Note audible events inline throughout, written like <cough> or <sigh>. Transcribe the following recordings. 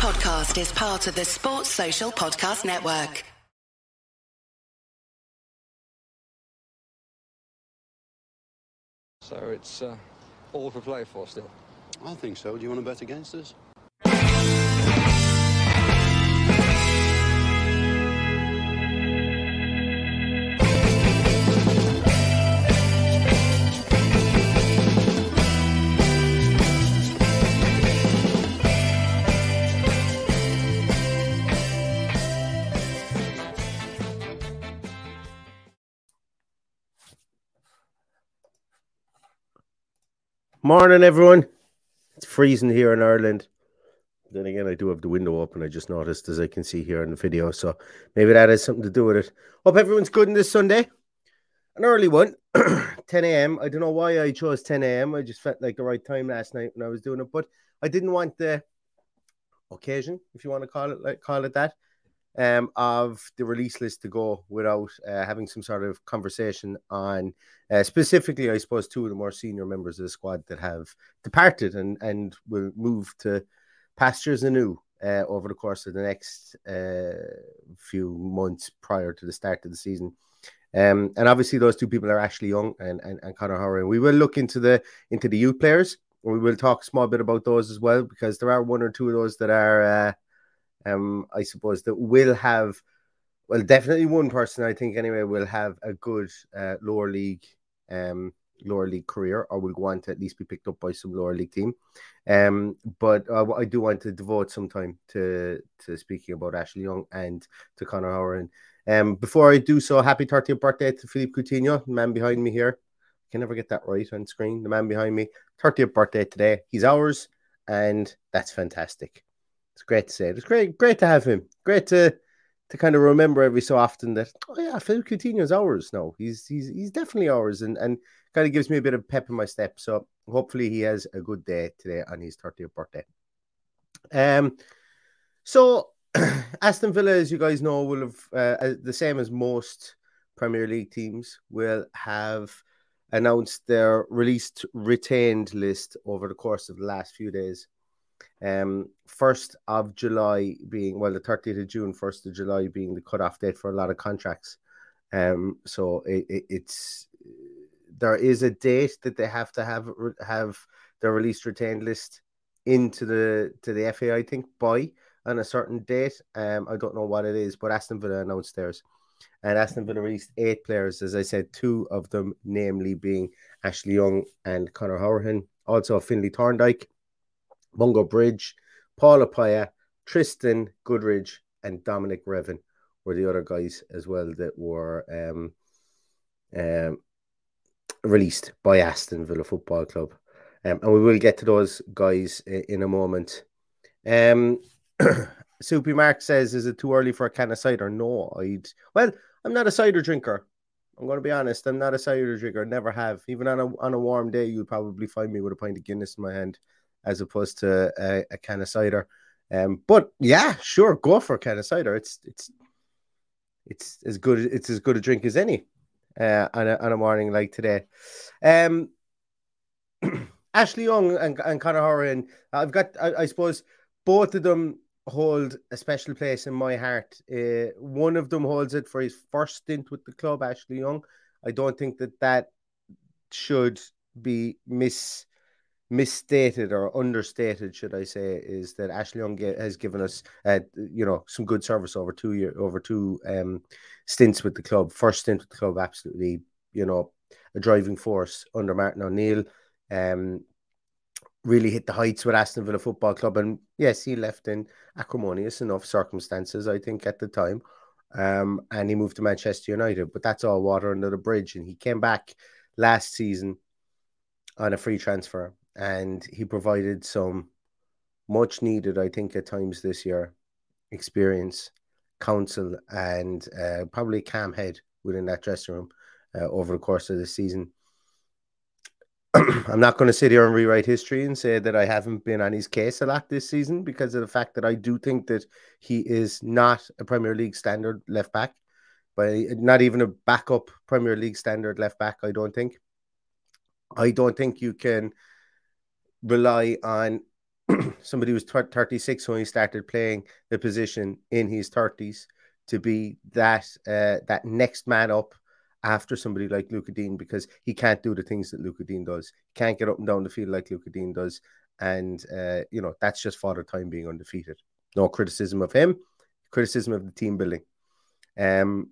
podcast is part of the Sports Social Podcast Network. So it's uh, all for play for still. I think so. Do you want to bet against us? Morning, everyone. It's freezing here in Ireland. Then again, I do have the window open. I just noticed, as I can see here in the video. So maybe that has something to do with it. Hope everyone's good on this Sunday. An early one, <clears throat> 10 a.m. I don't know why I chose 10 a.m. I just felt like the right time last night when I was doing it, but I didn't want the occasion, if you want to call it like call it that, um, of the release list to go without uh, having some sort of conversation on uh, specifically, I suppose, two of the more senior members of the squad that have departed and, and will move to pastures anew uh, over the course of the next uh, few months prior to the start of the season. Um, and obviously, those two people are Ashley Young and, and, and Conor Hourihane. We will look into the into the youth players. We will talk a small bit about those as well because there are one or two of those that are uh, um, I suppose that will have, well, definitely one person I think anyway will have a good uh, lower league, um, lower league career, or will go on to at least be picked up by some lower league team. Um, but uh, I do want to devote some time to to speaking about Ashley Young and to Conor Hourihane. Um, before I do so, happy 30th birthday to Philippe Coutinho, the man behind me here. I can never get that right on screen. The man behind me, 30th birthday today. He's ours, and that's fantastic it's great to say. It's great, great to have him. Great to to kind of remember every so often that oh yeah, Phil Coutinho's ours. No, he's he's he's definitely ours, and and kind of gives me a bit of pep in my step. So hopefully he has a good day today on his 30th birthday. Um, so <clears throat> Aston Villa, as you guys know, will have uh, the same as most Premier League teams will have announced their released retained list over the course of the last few days. Um, first of July being well, the 30th of June, first of July being the cutoff date for a lot of contracts. Um, so it, it, it's there is a date that they have to have have their released retained list into the to the FA, I think, by on a certain date. Um, I don't know what it is, but Aston Villa announced theirs. And Aston Villa released eight players, as I said, two of them, namely being Ashley Young and Connor Horan, also Finley Thorndyke, Mungo Bridge, Paula Paya, Tristan Goodridge, and Dominic Revan were the other guys as well that were um, um, released by Aston Villa Football Club. Um, and we will get to those guys in, in a moment. Um, <clears throat> Soupy Mark says, "Is it too early for a can of cider?" No, I'd. Well, I'm not a cider drinker. I'm going to be honest. I'm not a cider drinker. Never have. Even on a on a warm day, you'll probably find me with a pint of Guinness in my hand as opposed to a, a can of cider. Um, but yeah, sure, go for a can of cider. It's it's it's as good it's as good a drink as any uh, on a on a morning like today. Um, <clears throat> Ashley Young and, and Conor Hourihane, I've got I, I, suppose both of them hold a special place in my heart. Uh, one of them holds it for his first stint with the club, Ashley Young. I don't think that that should be mis misstated or understated, should I say, is that Ashley Young has given us, uh, you know, some good service over two year over two um, stints with the club. First stint with the club, absolutely, you know, a driving force under Martin O'Neill. Um, really hit the heights with Aston Villa Football Club, and yes, he left in acrimonious enough circumstances, I think, at the time. Um, and he moved to Manchester United, but that's all water under the bridge. And he came back last season on a free transfer and he provided some much needed, I think, at times this year, experience, counsel, and uh, probably calm head within that dressing room uh, over the course of the season. <clears throat> I'm not going to sit here and rewrite history and say that I haven't been on his case a lot this season because of the fact that I do think that he is not a Premier League standard left back, but not even a backup Premier League standard left back. I don't think. I don't think you can rely on <clears throat> somebody who who's 36 when he started playing the position in his 30s to be that uh, that next man up after somebody like Lucas Digne because he can't do the things that Lucas Digne does. He can't get up and down the field like Lucas Digne does. And, uh, you know, that's just father time being undefeated. No criticism of him, criticism of the team building. Um,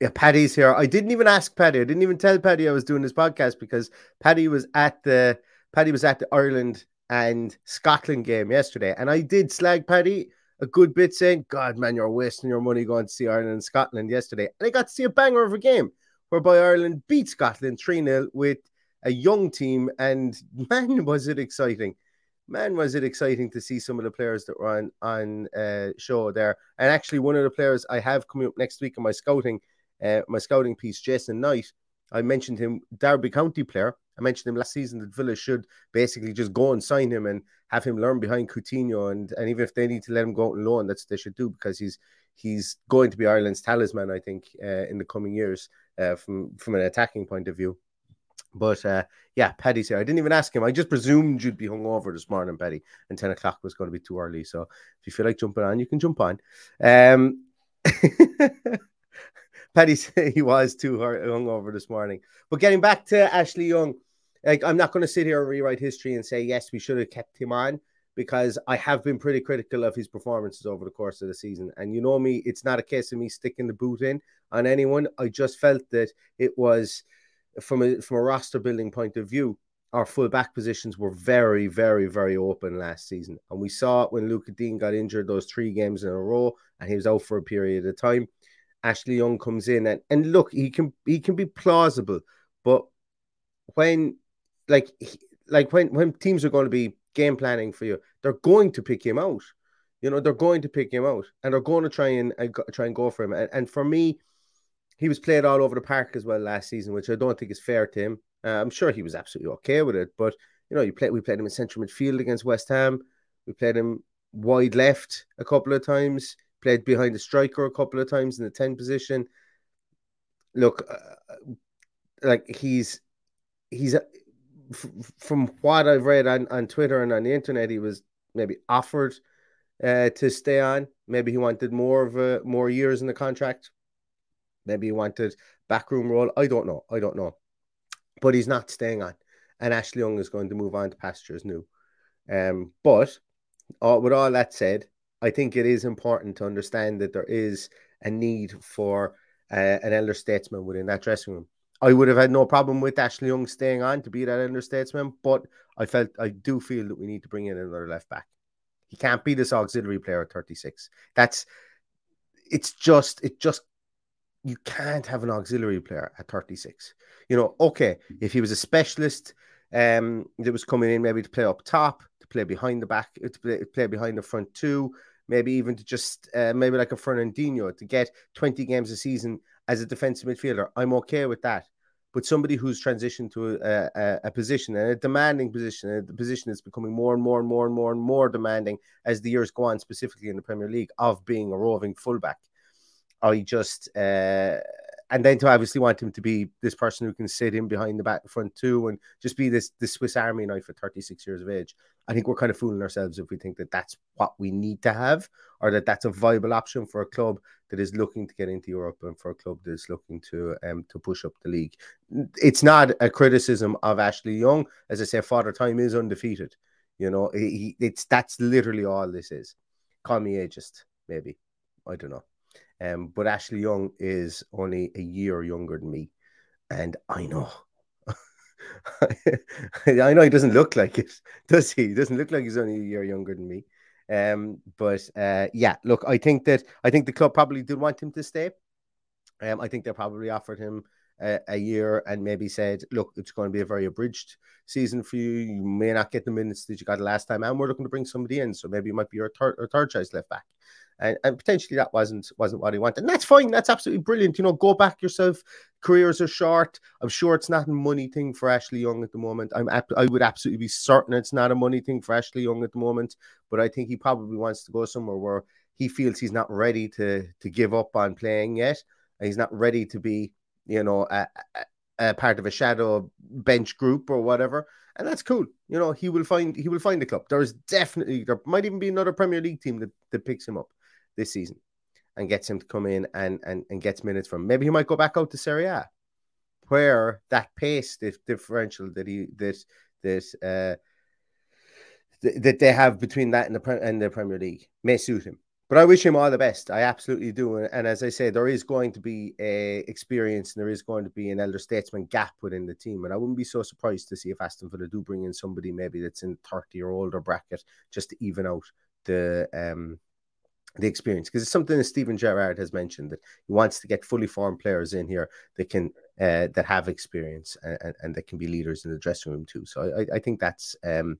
yeah, Paddy's here. I didn't even ask Paddy. I didn't even tell Paddy I was doing this podcast because Paddy was at the Paddy was at the Ireland and Scotland game yesterday, and I did slag Paddy a good bit, saying, "God, man, you're wasting your money going to see Ireland and Scotland yesterday." And I got to see a banger of a game whereby Ireland beat Scotland three 0 with a young team, and <laughs> man, was it exciting! Man, was it exciting to see some of the players that were on on uh, show there. And actually, one of the players I have coming up next week in my scouting uh, my scouting piece, Jason Knight, I mentioned him, Derby County player. I mentioned him last season that Villa should basically just go and sign him and have him learn behind Coutinho. And, and even if they need to let him go out and loan, that's what they should do because he's he's going to be Ireland's talisman, I think, uh, in the coming years uh, from, from an attacking point of view. But uh, yeah, Paddy's here. I didn't even ask him. I just presumed you'd be hungover this morning, Paddy, and 10 o'clock was going to be too early. So if you feel like jumping on, you can jump on. Um, <laughs> Paddy said he was too hungover this morning. But getting back to Ashley Young, like I'm not going to sit here and rewrite history and say yes, we should have kept him on because I have been pretty critical of his performances over the course of the season. And you know me, it's not a case of me sticking the boot in on anyone. I just felt that it was from a from a roster building point of view, our full back positions were very, very, very open last season. And we saw it when Lucas Digne got injured those three games in a row and he was out for a period of time. Ashley Young comes in and and look, he can he can be plausible, but when like like when when teams are going to be game planning for you, they're going to pick him out. You know, they're going to pick him out and they're going to try and uh, try and go for him. And, and for me, he was played all over the park as well last season, which I don't think is fair to him. Uh, I'm sure he was absolutely okay with it, but you know, you play we played him in central midfield against West Ham. We played him wide left a couple of times played behind the striker a couple of times in the 10 position. Look, uh, like he's he's from what I've read on, on Twitter and on the internet, he was maybe offered uh, to stay on. Maybe he wanted more of a more years in the contract. Maybe he wanted backroom role. I don't know. I don't know. But he's not staying on. And Ashley Young is going to move on to pastures new. Um, but uh, with all that said, I think it is important to understand that there is a need for uh, an elder statesman within that dressing room. I would have had no problem with Ashley Young staying on to be that elder statesman, but I felt I do feel that we need to bring in another left back. He can't be this auxiliary player at 36. That's it's just it just you can't have an auxiliary player at 36. You know, okay, if he was a specialist um that was coming in maybe to play up top, to play behind the back, to play, play behind the front two, maybe even to just uh, maybe like a Fernandinho to get 20 games a season as a defensive midfielder. I'm okay with that. But somebody who's transitioned to a, a, a position and a demanding position, a position that's becoming more and more and more and more and more demanding as the years go on, specifically in the Premier League, of being a roving fullback. I just uh, and then to obviously want him to be this person who can sit in behind the back front too and just be this this Swiss Army knife at 36 years of age. I think we're kind of fooling ourselves if we think that that's what we need to have or that that's a viable option for a club that is looking to get into Europe and for a club that is looking to um to push up the league. It's not a criticism of Ashley Young. As I say, Father Time is undefeated. You know, he, it's that's literally all this is. Call me ageist, maybe. I don't know. Um, but Ashley Young is only a year younger than me, and I know. <laughs> I know he doesn't look like it, <laughs> does he? He doesn't look like he's only a year younger than me. Um, but uh, yeah, look, I think that I think the club probably did want him to stay. Um, I think they probably offered him a, a, year and maybe said, look, it's going to be a very abridged season for you. You may not get the minutes that you got last time, and we're looking to bring somebody in. So maybe it might be your third or third choice left back and, and potentially that wasn't wasn't what he wanted. And that's fine. That's absolutely brilliant. You know, go back yourself. Careers are short. I'm sure it's not a money thing for Ashley Young at the moment. I'm I would absolutely be certain it's not a money thing for Ashley Young at the moment. But I think he probably wants to go somewhere where he feels he's not ready to to give up on playing yet. And he's not ready to be, you know, a, a part of a shadow bench group or whatever, and that's cool. You know, he will find he will find a club. There is definitely there might even be another Premier League team that, that picks him up this season and gets him to come in and and and gets minutes from. Him. Maybe he might go back out to Serie A, where that pace the differential that he that that uh that they have between that and the and the Premier League may suit him. But I wish him all the best. I absolutely do. And as I say, there is going to be a experience and there is going to be an elder statesman gap within the team. And I wouldn't be so surprised to see if Aston Villa do bring in somebody maybe that's in 30 or older bracket just to even out the um the experience because it's something that Steven Gerrard has mentioned that he wants to get fully formed players in here that can uh, that have experience and, and that can be leaders in the dressing room too. So I, I think that's um,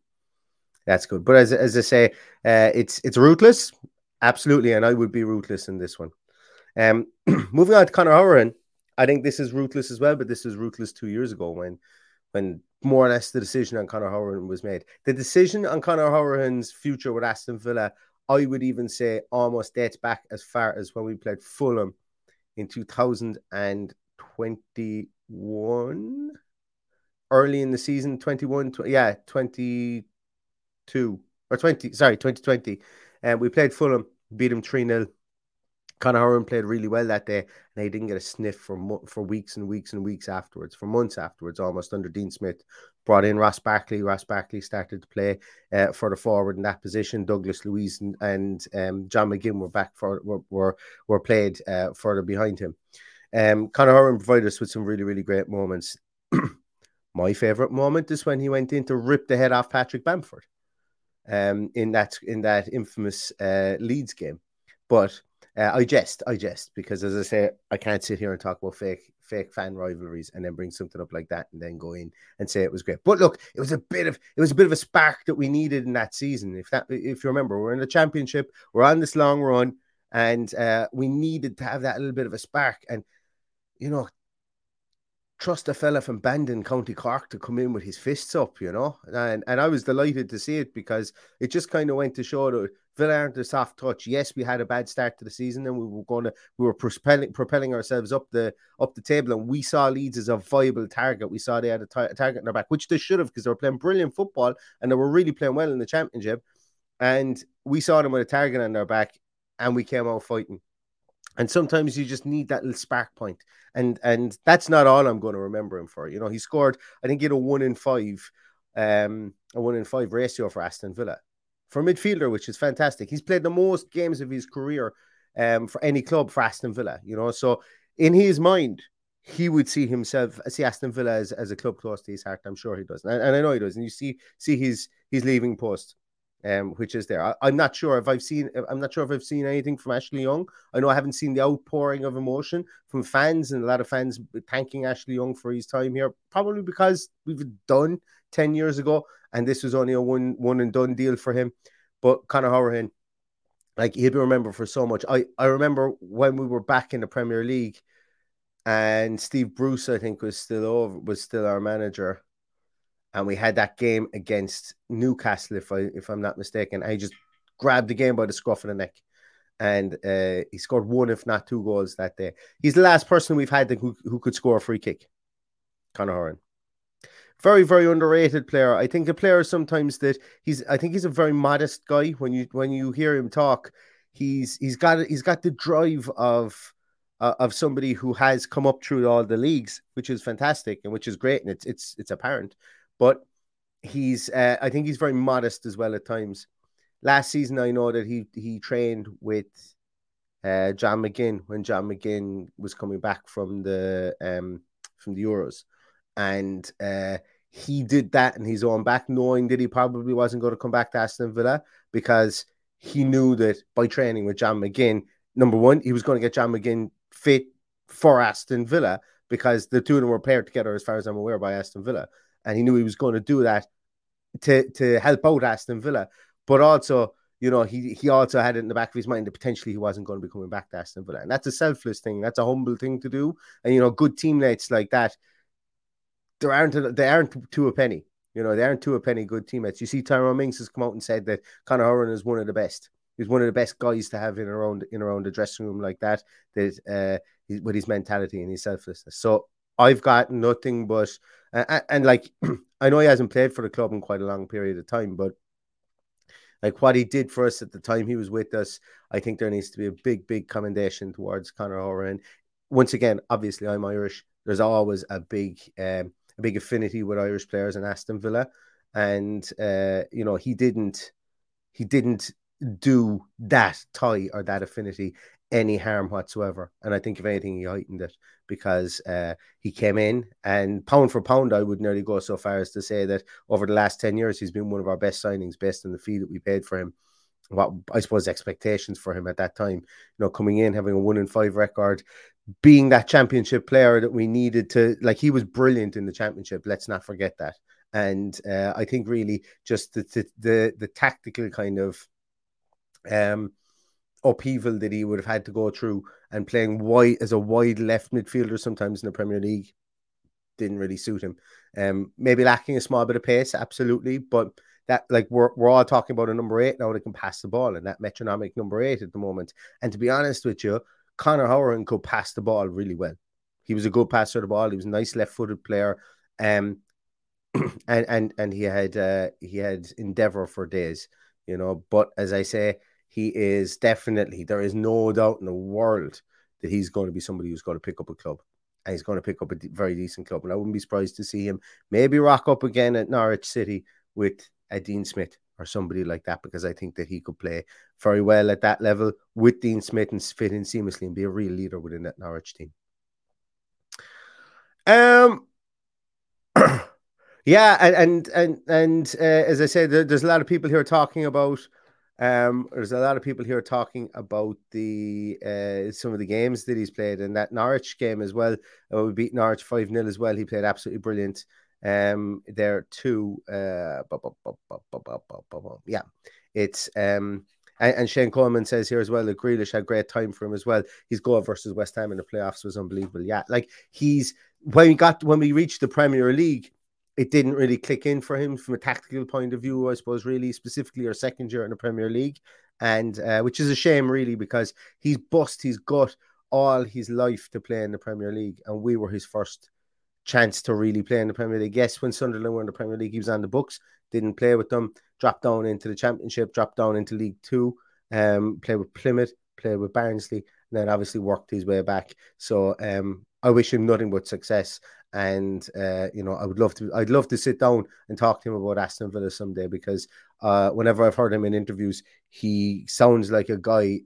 that's good. But as, as I say, uh, it's it's ruthless, absolutely, and I would be ruthless in this one. Um, <clears throat> moving on to Conor Hourihane, I think this is ruthless as well, but this was ruthless two years ago when when more or less the decision on Conor Hourihane was made. The decision on Conor Hourihane's future with Aston Villa I would even say almost dates back as far as when we played Fulham in 2021, early in the season, 21, yeah, 22 or 20, sorry, 2020. And we played Fulham, beat him 3 0. Conor Hourihane played really well that day, and he didn't get a sniff for for weeks and weeks and weeks afterwards, for months afterwards, almost under Dean Smith. Brought in Ross Barkley. Ross Barkley started to play uh, for the forward in that position. Douglas Luiz and, and um, John McGinn were back for were were, were played uh, further behind him. Um, Conor Hourihane provided us with some really really great moments. <clears throat> My favorite moment is when he went in to rip the head off Patrick Bamford, um, in that in that infamous uh, Leeds game, but uh, I jest, I jest, because as I say, I can't sit here and talk about fake fake fan rivalries and then bring something up like that and then go in and say it was great. But look, it was a bit of it was a bit of a spark that we needed in that season. If that if you remember, we're in the championship, we're on this long run, and uh, we needed to have that little bit of a spark. And you know, trust a fella from Bandon, County Cork, to come in with his fists up, you know. And and I was delighted to see it because it just kind of went to show that Villa aren't a soft touch. Yes, we had a bad start to the season, and we were going to we were propelling propelling ourselves up the up the table, and we saw Leeds as a viable target. We saw they had a, target in their back, which they should have because they were playing brilliant football and they were really playing well in the championship. And we saw them with a target on their back, and we came out fighting. And sometimes you just need that little spark. And and that's not all I'm going to remember him for. You know, he scored, I think he had a one in five, um, a one in five ratio for Aston Villa for midfielder, which is fantastic. He's played the most games of his career um, for any club for Aston Villa, you know. So in his mind, he would see himself see Aston Villa as, as a club close to his heart. I'm sure he does, and, and I know he does. And you see see his his leaving post um, which is there. I, am not sure if I've seen. I'm not sure if I've seen anything from Ashley Young. I know I haven't seen the outpouring of emotion from fans, and a lot of fans thanking Ashley Young for his time here. Probably because we've done ten years ago, and this was only a one one and done deal for him. But Conor Hourihane, like he'll be remembered for so much. I I remember when we were back in the Premier League, and Steve Bruce, I think, was still over, was still our manager and we had that game against Newcastle, if I if I'm not mistaken. I just grabbed the game by the scruff of the neck, and uh, he scored one, if not two, goals that day. He's the last person we've had who who could score a free kick. Conor Hourihane. Very, very underrated player. I think a player sometimes that he's. I think he's a very modest guy. When you when you hear him talk, he's he's got he's got the drive of uh, of somebody who has come up through all the leagues, which is fantastic and which is great, and it's it's it's apparent. But he's, uh, I think he's very modest as well at times. Last season, I know that he he trained with uh, John McGinn when John McGinn was coming back from the um, from the Euros, and uh, he did that in his own back, knowing that he probably wasn't going to come back to Aston Villa because he knew that by training with John McGinn, number one, he was going to get John McGinn fit for Aston Villa because the two of them were paired together, as far as I'm aware, by Aston Villa and he knew he was going to do that to to help out Aston Villa. But also, you know, he he also had it in the back of his mind that potentially he wasn't going to be coming back to Aston Villa, and that's a selfless thing. That's a humble thing to do. And you know, good teammates like that, there aren't they aren't to a penny. You know, they aren't to a penny good teammates. You see, Tyrone Mings has come out and said that Conor Hourihane is one of the best. He's one of the best guys to have in around in around the dressing room like that. That uh, with his mentality and his selflessness. So I've got nothing but uh, and like <clears throat> I know he hasn't played for the club in quite a long period of time, but like what he did for us at the time he was with us, I think there needs to be a big, big commendation towards Conor Hourihane. Once again, obviously I'm Irish. There's always a big, um, a big affinity with Irish players in Aston Villa, and uh, you know he didn't, he didn't do that tie or that affinity any harm whatsoever. And I think if anything, he heightened it because uh, he came in and pound for pound, I would nearly go so far as to say that over the last 10 years, he's been one of our best signings based on the fee that we paid for him. What I suppose expectations for him at that time, you know, coming in, having a one in five record, being that championship player that we needed to, like, he was brilliant in the championship. Let's not forget that. And uh, I think really just the, the, the, the tactical kind of, um, upheaval that he would have had to go through and playing wide as a wide left midfielder sometimes in the Premier League didn't really suit him. Um, maybe lacking a small bit of pace, absolutely, but that like we're we're all talking about a number eight now that can pass the ball and that metronomic number eight at the moment. And to be honest with you, Conor Hourihane could pass the ball really well. He was a good passer of the ball. He was a nice left-footed player. Um, <clears throat> and and and he had uh, he had endeavor for days, you know. But as I say, he is definitely, there is no doubt in the world that he's going to be somebody who's going to pick up a club. And he's going to pick up a very decent club. And I wouldn't be surprised to see him maybe rock up again at Norwich City with a Dean Smith or somebody like that, because I think that he could play very well at that level with Dean Smith and fit in seamlessly and be a real leader within that Norwich team. Um, <clears throat> yeah, and and and, and uh, as I said, there's a lot of people here talking about um, there's a lot of people here talking about the uh, some of the games that he's played and that Norwich game as well. Uh, we beat Norwich 5 0 as well. He played absolutely brilliant um, there too. Yeah, it's um, and, and, Shane Coleman says here as well that Grealish had great time for him as well. His goal versus West Ham in the playoffs was unbelievable. Yeah, like he's when we got when we reached the Premier League it didn't really click in for him from a tactical point of view, I suppose, really specifically our second year in the Premier League. And uh, which is a shame, really, because he's bust he's got all his life to play in the Premier League, and we were his first chance to really play in the Premier League. Yes, when Sunderland were in the Premier League, he was on the books, didn't play with them, dropped down into the Championship, dropped down into League Two, um, played with Plymouth, played with Barnsley, and then obviously worked his way back. So um, I wish him nothing but success. And uh, you know, I would love to. I'd love to sit down and talk to him about Aston Villa someday because uh, whenever I've heard him in interviews, he sounds like a guy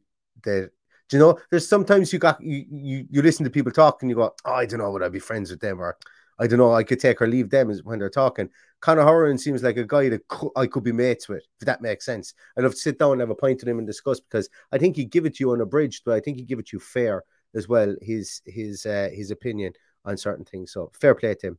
that. Do you know? There's sometimes you got you you, you listen to people talk and you go, oh, I don't know, would I be friends with them or I don't know, I could take or leave them when they're talking. Conor Hourihane seems like a guy that I could be mates with, if that makes sense. I'd love to sit down and have a pint with him and discuss because I think he'd give it to you on a bridge, but I think he'd give it to you fair as well. His his uh, his opinion on certain things. So fair play to him.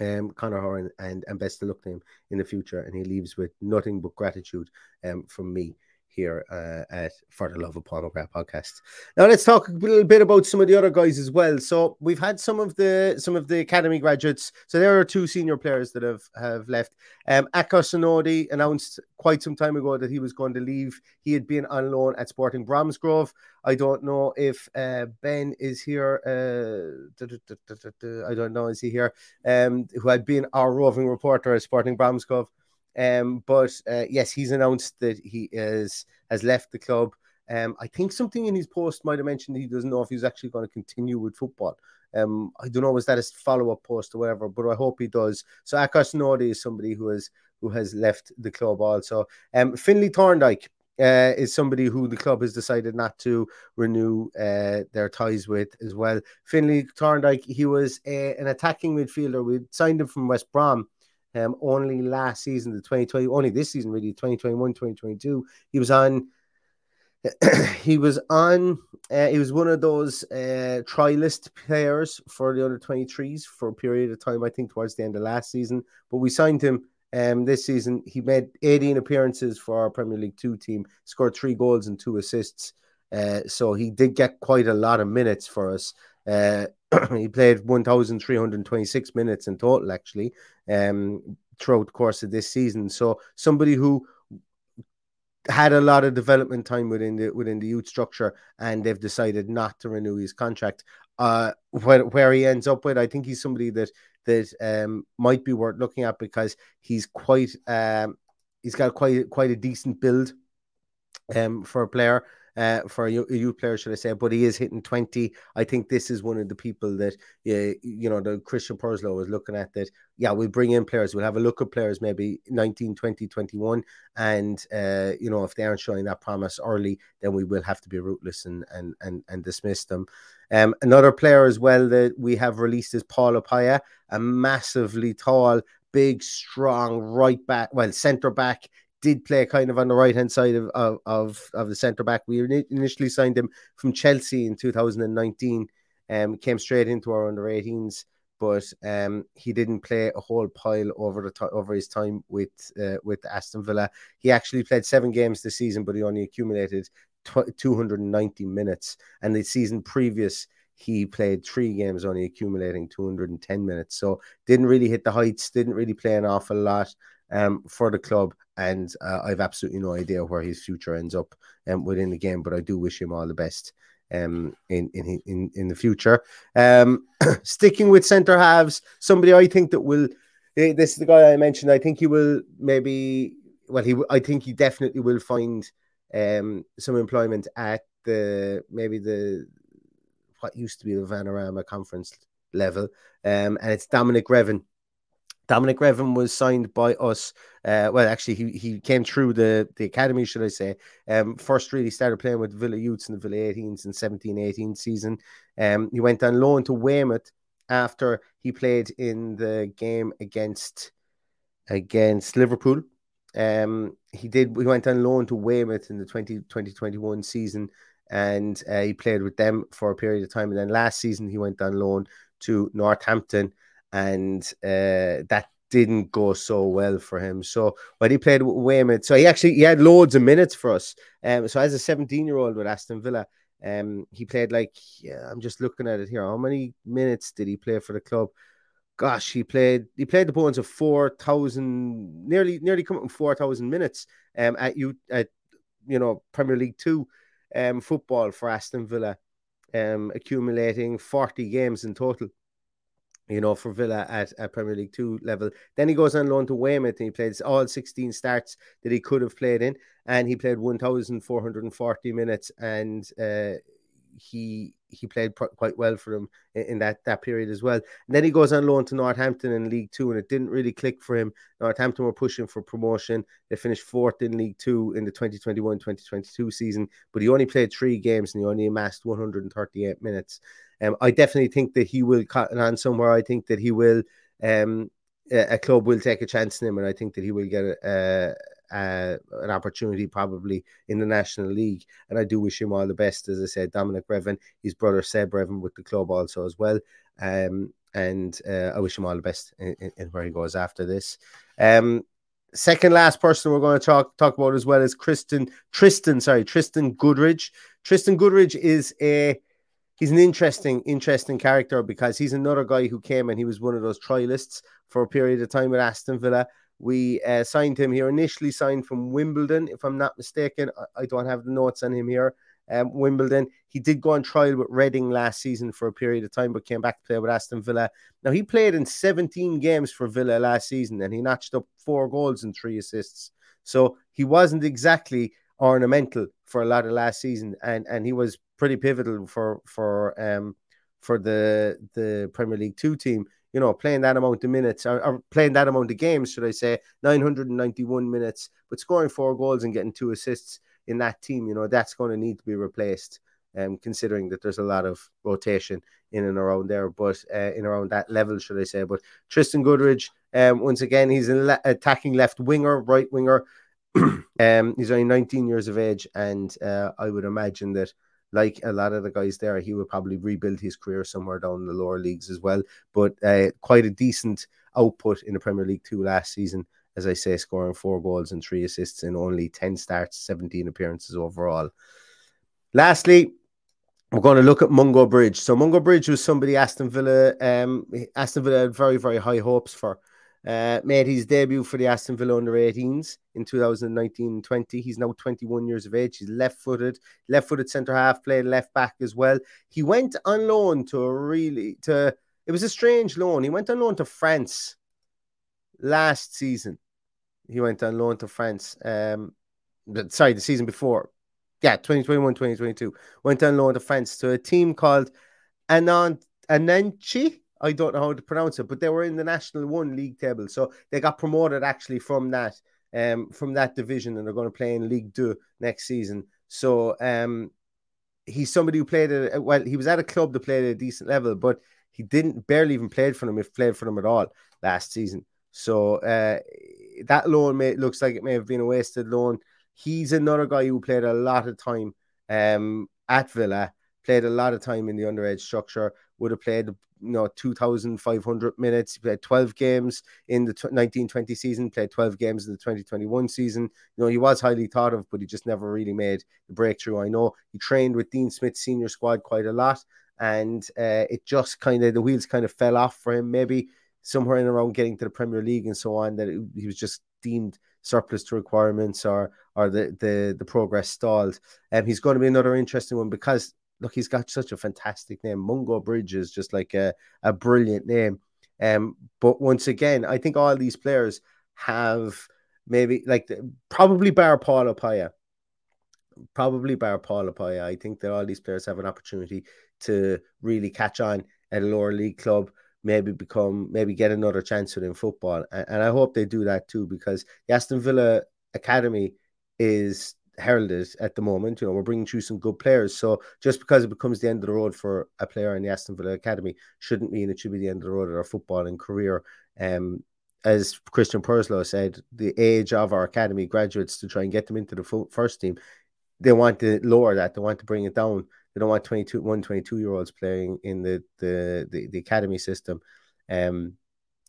Um, Conor Hourihane, and, and best to look to him in the future. And he leaves with nothing but gratitude um, from me here uh, at For the Love of McGrath podcast. Now let's talk a little bit about some of the other guys as well. So we've had some of the some of the academy graduates. So there are two senior players that have have left. Um, Akos Onodi announced quite some time ago that he was going to leave. He had been on loan at Sporting Bromsgrove. I don't know if uh, Ben is here. Uh, I don't know is he here? Um, who had been our roving reporter at Sporting Bromsgrove. Um, but uh, yes, he's announced that he is has left the club. Um, I think something in his post might have mentioned he doesn't know if he's actually going to continue with football. Um, I don't know was that his follow up post or whatever, but I hope he does. So Akos Onodi is somebody who has who has left the club also. Um, Finlay Thorndyke uh, is somebody who the club has decided not to renew uh, their ties with as well. Finlay Thorndyke, he was a, an attacking midfielder. We signed him from West Brom um, only last season, the 2020, only this season, really, 2021, 2022. He was on. <coughs> he was on. Uh, he was one of those uh, trialist players for the under 23s for a period of time. I think towards the end of last season, but we signed him um, this season. He made 18 appearances for our Premier League Two team, scored three goals and two assists. Uh, so he did get quite a lot of minutes for us. Uh, <clears throat> he played 1,326 minutes in total, actually, um, throughout the course of this season. So somebody who had a lot of development time within the within the youth structure, and they've decided not to renew his contract. uh, where, where he ends up with, I think he's somebody that that um, might be worth looking at because he's quite um, he's got quite quite a decent build um, for a player uh, for a youth player, should I say? But he is hitting 20. I think this is one of the people that, uh, you know, the Christian Purslow is looking at that. Yeah, we'll bring in players. We'll have a look at players maybe 19, 20, 21. And, uh, you know, if they aren't showing that promise early, then we will have to be rootless and, and, and, and dismiss them. Um, another player as well that we have released is Paul Apaya, a massively tall, big, strong right back, well, centre back did play kind of on the right hand side of, of, of, of the centre back. We initially signed him from Chelsea in 2019, um, came straight into our under 18s, but um, he didn't play a whole pile over the t- over his time with uh, with Aston Villa. He actually played seven games this season, but he only accumulated tw- 290 minutes. And the season previous, he played three games, only accumulating 210 minutes. So didn't really hit the heights, didn't really play an awful lot um, for the club, and uh, I've absolutely no idea where his future ends up um, within the game. But I do wish him all the best um, in in in in the future. Um, <clears throat> sticking with centre halves, somebody I think that will. Eh, this is the guy I mentioned. I think he will maybe. Well, he. I think he definitely will find um, some employment at the maybe the what used to be the Vanarama conference level, um, and it's Dominic Revan Dominic Revan was signed by us. Uh, well, actually, he, he came through the, the academy, should I say. Um, first, really started playing with Villa Youths in the Villa 18s and 17 18 season. Um, he went on loan to Weymouth after he played in the game against against Liverpool. Um, he did. We went on loan to Weymouth in the 20, 2021 season, and uh, he played with them for a period of time. And then last season, he went on loan to Northampton and uh, that didn't go so well for him. So when he played with Weymouth, so he actually he had loads of minutes for us. Um, so as a 17 year old with Aston Villa, um, he played like yeah, I'm just looking at it here. How many minutes did he play for the club? Gosh, he played he played the bones of four thousand, nearly nearly coming four thousand minutes um, at you at you know Premier League two um, football for Aston Villa, um, accumulating 40 games in total you know, for Villa at, at Premier League Two level. Then he goes on loan to Weymouth and he plays all 16 starts that he could have played in, and he played 1,440 minutes, and uh, he he played pr- quite well for them in, in, that that period as well. And then he goes on loan to Northampton in League Two, and it didn't really click for him. Northampton were pushing for promotion. They finished fourth in League Two in the 2021-2022 season, but he only played three games and he only amassed 138 minutes. Um, I definitely think that he will cotton on somewhere. I think that he will. Um, a, club will take a chance in him, and I think that he will get a, a, an opportunity probably in the National League. And I do wish him all the best. As I said, Dominic Revan, his brother Seb Revan with the club also as well. Um, and uh, I wish him all the best in, in, in where he goes after this. Um, second last person we're going to talk talk about as well is Kristen Tristan. Sorry, Tristan Goodridge. Tristan Goodridge is a he's an interesting, interesting character because he's another guy who came and he was one of those trialists for a period of time with Aston Villa. We uh, signed him here initially, signed from Wimbledon, if I'm not mistaken. I, I don't have the notes on him here. Um, Wimbledon. He did go on trial with Reading last season for a period of time, but came back to play with Aston Villa. Now he played in 17 games for Villa last season, and he notched up four goals and three assists. So he wasn't exactly ornamental for a lot of last season, and and he was pretty pivotal for for um for the the Premier League two team. You know, playing that amount of minutes or, or playing that amount of games, should I say, 991 minutes, but scoring four goals and getting two assists in that team, you know, that's going to need to be replaced. Um, considering that there's a lot of rotation in and around there, but uh, in around that level, should I say? But Tristan Goodridge, um, once again, he's an le- attacking left winger, right winger. <clears throat> um, he's only 19 years of age, and uh, I would imagine that like a lot of the guys there, he will probably rebuild his career somewhere down in the lower leagues as well. But uh, quite a decent output in the Premier League two last season, as I say, scoring four goals and three assists in only 10 starts, 17 appearances overall. Lastly, we're going to look at Mungo Bridge. So Mungo Bridge was somebody Aston Villa, um, Aston Villa had very, very high hopes for. Uh, made his debut for the Aston Villa under 18s in 2019-20. He's now 21 years of age. He's left-footed, left-footed centre half, played left back as well. He went on loan to a really to. It was a strange loan. He went on loan to France last season. He went on loan to France. Um, sorry, the season before. Yeah, 2021, 2022. Went on loan to France to a team called Anant Ananchi. I don't know how to pronounce it, but they were in the National One League table, so they got promoted actually from that um from that division, and they're going to play in League Two next season. So um, he's somebody who played at well, he was at a club that played at a decent level, but he didn't barely even played for them if played for them at all last season. So uh, that loan may looks like it may have been a wasted loan. He's another guy who played a lot of time um, at Villa, played a lot of time in the underage structure, would have played you know 2,500 minutes. He played 12 games in the 1920 season, played 12 games in the 2021 season. You know, he was highly thought of, but he just never really made the breakthrough. I know he trained with Dean Smith's senior squad quite a lot, and uh, it just kind of the wheels kind of fell off for him. Maybe somewhere in around getting to the Premier League and so on that it, he was just deemed surplus to requirements or or the the the progress stalled. And um, he's going to be another interesting one because look, he's got such a fantastic name. Mungo Bridge is just like a, a brilliant name. Um, but once again, I think all these players have maybe like probably bar Paul Paya. Probably bar Paul Paya. I think that all these players have an opportunity to really catch on at a lower league club maybe become maybe get another chance within football. And, and I hope they do that too because the Aston Villa Academy is heralded at the moment. You know, we're bringing through some good players. So just because it becomes the end of the road for a player in the Aston Villa Academy shouldn't mean it should be the end of the road of our footballing career. Um, as Christian Purslow said, the age of our academy graduates to try and get them into the first team, they want to lower that. They want to bring it down they don't want 22, one 22 year olds playing in the, the, the, the academy system. Um,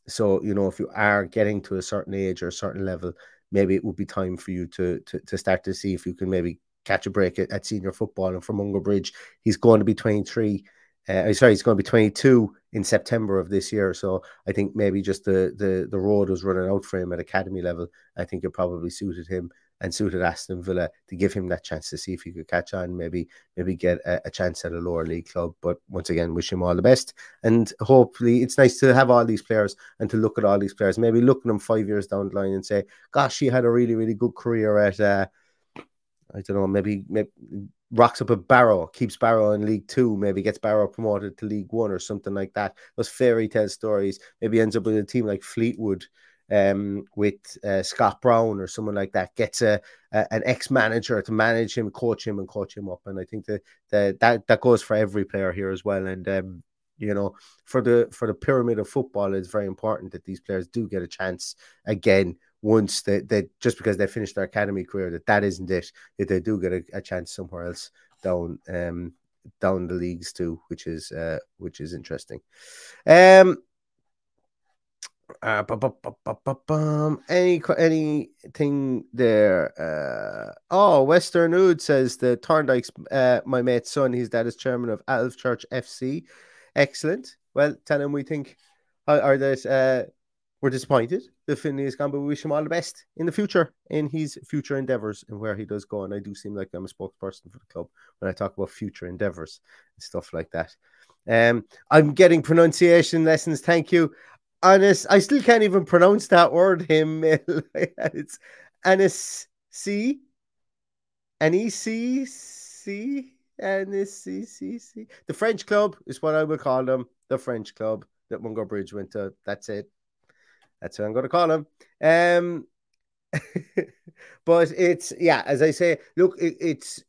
so, you know, if you are getting to a certain age or a certain level, maybe it would be time for you to, to, to start to see if you can maybe catch a break at, at senior football. And for Mungo Bridge, he's going to be 23. Uh, sorry, he's going to be 22 in September of this year. So I think maybe just the the the road was running out for him at academy level. I think it probably suited him and suited Aston Villa to give him that chance to see if he could catch on, maybe maybe get a, a, chance at a lower league club. But once again, wish him all the best, and hopefully it's nice to have all these players and to look at all these players. Maybe look at them five years down the line and say, "Gosh, he had a really really good career at." Uh, I don't know, maybe, maybe rocks up a Barrow, keeps Barrow in League Two, maybe gets Barrow promoted to League One or something like that. Those fairy tale stories. Maybe ends up with a team like Fleetwood um, with uh, Scott Brown or someone like that gets a, a an ex manager to manage him, coach him, and coach him up. And I think that that that, that goes for every player here as well. And um, you know, for the for the pyramid of football, it's very important that these players do get a chance again once they, they just because they finished their academy career that that isn't it that they do get a, a chance somewhere else down um down the leagues too which is uh which is interesting um uh, any anything there? Uh, oh, Western Ood says the Thorndike's uh, my mate's son. His dad is chairman of Alvechurch FC. Excellent. Well, tell him we think or that uh, we're disappointed the Finley is gone, but we wish him all the best in the future in his future endeavors and where he does go. And I do seem like I'm a spokesperson for the club when I talk about future endeavors and stuff like that. Um, I'm getting pronunciation lessons. Thank you honest, I still can't even pronounce that word. Him, <laughs> it's Anis C, E C C, E C C C. The French club is what I would call them. The French club that Mungo Bridge went to. That's it. That's what I'm going to call them. Um, <laughs> but it's yeah, as I say, look, it, it's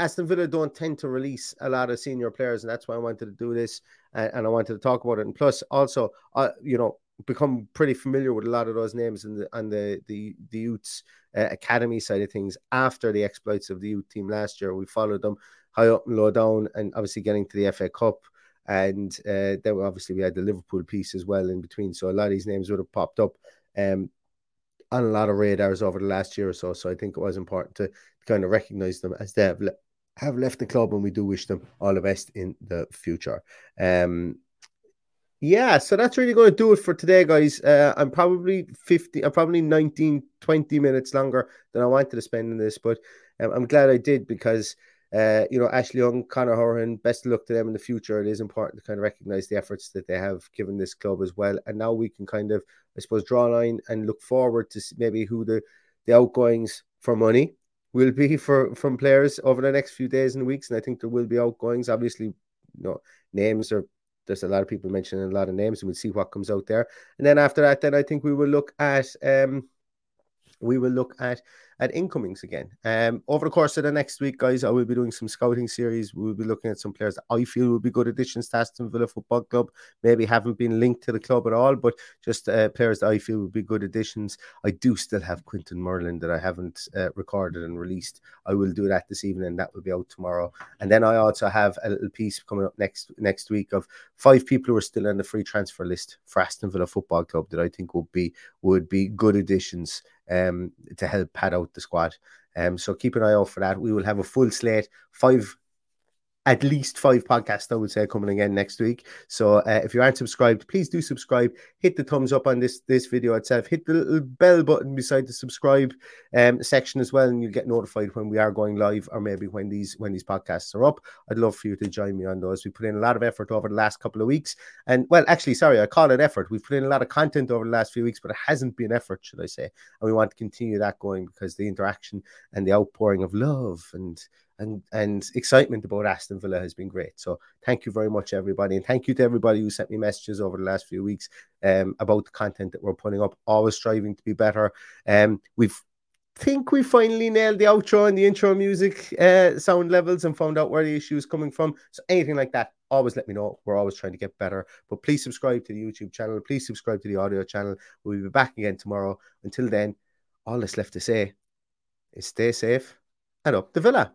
Aston Villa don't tend to release a lot of senior players, and that's why I wanted to do this and, and I wanted to talk about it. And plus, also, uh, you know, become pretty familiar with a lot of those names and the and the the the youths uh, academy side of things after the exploits of the youth team last year. We followed them high up and low down, and obviously getting to the FA Cup. And uh, then obviously we had the Liverpool piece as well in between. So a lot of these names would have popped up um, on a lot of radars over the last year or so. So I think it was important to kind of recognize them as they have have left the club, and we do wish them all the best in the future. Um, Yeah, so that's really going to do it for today, guys. Uh, I'm probably 50, I'm probably 19, 20 minutes longer than I wanted to spend in this, but um, I'm glad I did because, uh, you know, Ashley Young, Conor Hourihane, best of luck to them in the future. It is important to kind of recognize the efforts that they have given this club as well. And now we can kind of, I suppose, draw a line and look forward to maybe who the, the outgoings for money will be for from players over the next few days and weeks. And I think there will be outgoings. Obviously, you know, names are there's a lot of people mentioning a lot of names, and we'll see what comes out there. And then after that, then I think we will look at um, we will look at at incomings again. Um, over the course of the next week, guys, I will be doing some scouting series. We will be looking at some players that I feel will be good additions to Aston Villa Football Club. Maybe haven't been linked to the club at all, but just uh, players that I feel will be good additions. I do still have Quentin Merlin that I haven't uh, recorded and released. I will do that this evening. That will be out tomorrow. And then I also have a little piece coming up next next week of five people who are still on the free transfer list for Aston Villa Football Club that I think would be would be good additions um, to help pad out the squad. Um, so keep an eye out for that. We will have a full slate, five at least five podcasts, I would say, coming again next week. So uh, if you aren't subscribed, please do subscribe. Hit the thumbs up on this this video itself. Hit the little bell button beside the subscribe um, section as well, and you'll get notified when we are going live, or maybe when these when these podcasts are up. I'd love for you to join me on those. We put in a lot of effort over the last couple of weeks, and well, actually, sorry, I call it effort. We've put in a lot of content over the last few weeks, but it hasn't been effort, should I say? And we want to continue that going because the interaction and the outpouring of love and and and excitement about Aston Villa has been great. So thank you very much, everybody, and thank you to everybody who sent me messages over the last few weeks um, about the content that we're putting up. Always striving to be better. Um, we've think we finally nailed the outro and the intro music uh, sound levels and found out where the issue is coming from. So anything like that, always let me know. We're always trying to get better. But please subscribe to the YouTube channel. Please subscribe to the audio channel. We'll be back again tomorrow. Until then, all that's left to say is stay safe and up the villa.